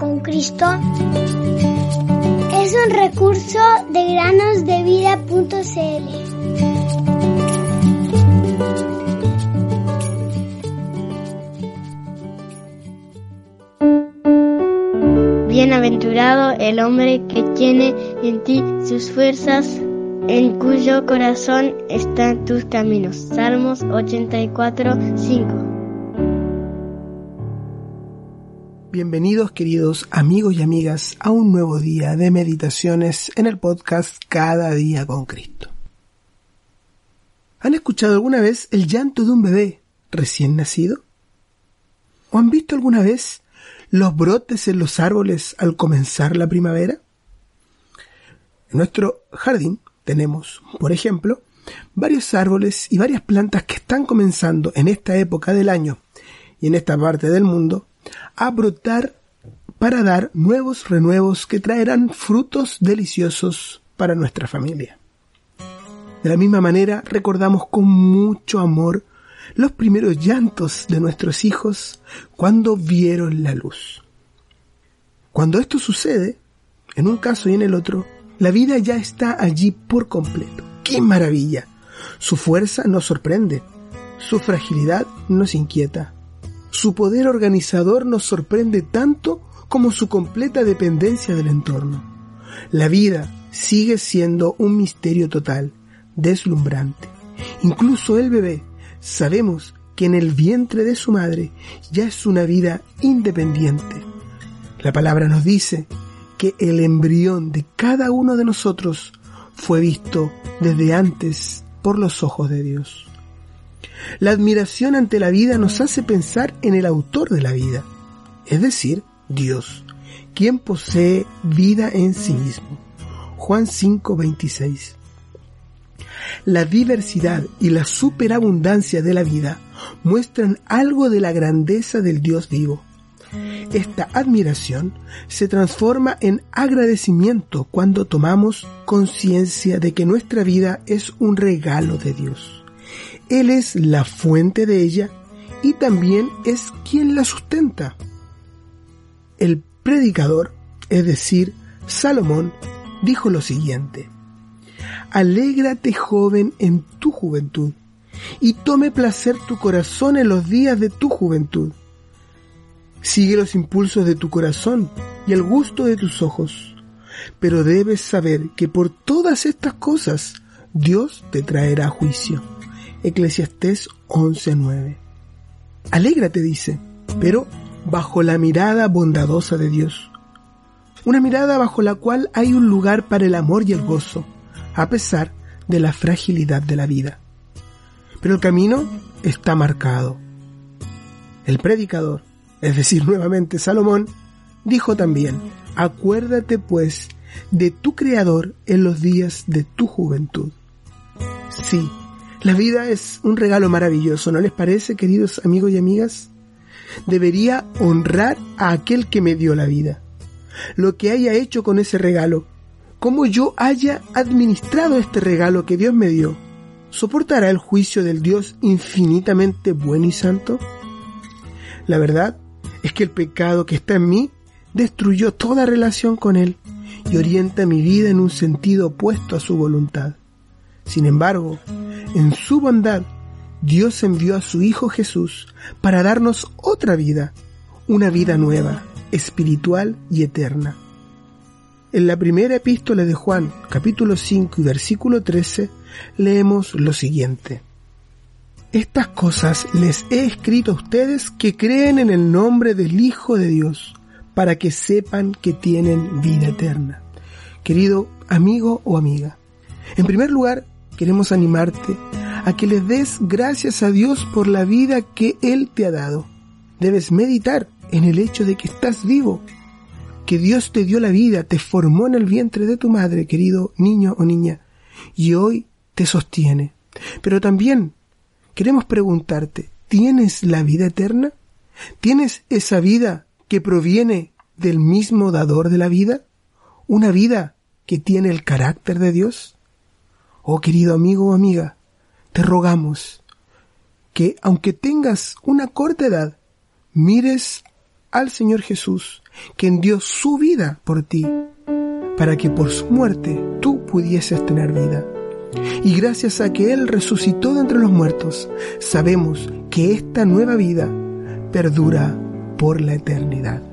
con Cristo es un recurso de granosdevida.cl. Bienaventurado el hombre que tiene en ti sus fuerzas, en cuyo corazón están tus caminos. Salmos 84, 5. Bienvenidos queridos amigos y amigas a un nuevo día de meditaciones en el podcast Cada día con Cristo. ¿Han escuchado alguna vez el llanto de un bebé recién nacido? ¿O han visto alguna vez los brotes en los árboles al comenzar la primavera? En nuestro jardín tenemos, por ejemplo, varios árboles y varias plantas que están comenzando en esta época del año y en esta parte del mundo a brotar para dar nuevos renuevos que traerán frutos deliciosos para nuestra familia. De la misma manera, recordamos con mucho amor los primeros llantos de nuestros hijos cuando vieron la luz. Cuando esto sucede, en un caso y en el otro, la vida ya está allí por completo. ¡Qué maravilla! Su fuerza nos sorprende, su fragilidad nos inquieta, su poder organizador nos sorprende tanto como su completa dependencia del entorno. La vida sigue siendo un misterio total, deslumbrante. Incluso el bebé, sabemos que en el vientre de su madre ya es una vida independiente. La palabra nos dice que el embrión de cada uno de nosotros fue visto desde antes por los ojos de Dios. La admiración ante la vida nos hace pensar en el autor de la vida, es decir, Dios, quien posee vida en sí mismo. Juan 5:26. La diversidad y la superabundancia de la vida muestran algo de la grandeza del Dios vivo. Esta admiración se transforma en agradecimiento cuando tomamos conciencia de que nuestra vida es un regalo de Dios. Él es la fuente de ella y también es quien la sustenta. El predicador, es decir, Salomón, dijo lo siguiente, Alégrate joven en tu juventud, y tome placer tu corazón en los días de tu juventud. Sigue los impulsos de tu corazón y el gusto de tus ojos, pero debes saber que por todas estas cosas Dios te traerá juicio. Eclesiastés 11:9. Alégrate, dice, pero bajo la mirada bondadosa de Dios. Una mirada bajo la cual hay un lugar para el amor y el gozo, a pesar de la fragilidad de la vida. Pero el camino está marcado. El predicador, es decir, nuevamente Salomón, dijo también, acuérdate pues de tu Creador en los días de tu juventud. Sí, la vida es un regalo maravilloso, ¿no les parece, queridos amigos y amigas? Debería honrar a aquel que me dio la vida. Lo que haya hecho con ese regalo, cómo yo haya administrado este regalo que Dios me dio, ¿soportará el juicio del Dios infinitamente bueno y santo? La verdad es que el pecado que está en mí destruyó toda relación con Él y orienta mi vida en un sentido opuesto a su voluntad. Sin embargo, en su bondad, Dios envió a su Hijo Jesús para darnos otra vida, una vida nueva, espiritual y eterna. En la primera epístola de Juan, capítulo 5 y versículo 13, leemos lo siguiente. Estas cosas les he escrito a ustedes que creen en el nombre del Hijo de Dios, para que sepan que tienen vida eterna. Querido amigo o amiga, en primer lugar, queremos animarte a que le des gracias a Dios por la vida que Él te ha dado. Debes meditar en el hecho de que estás vivo, que Dios te dio la vida, te formó en el vientre de tu madre, querido niño o niña, y hoy te sostiene. Pero también queremos preguntarte, ¿tienes la vida eterna? ¿Tienes esa vida que proviene del mismo dador de la vida? ¿Una vida que tiene el carácter de Dios? Oh querido amigo o amiga, te rogamos que aunque tengas una corta edad, mires al Señor Jesús quien dio su vida por ti, para que por su muerte tú pudieses tener vida. Y gracias a que Él resucitó de entre los muertos, sabemos que esta nueva vida perdura por la eternidad.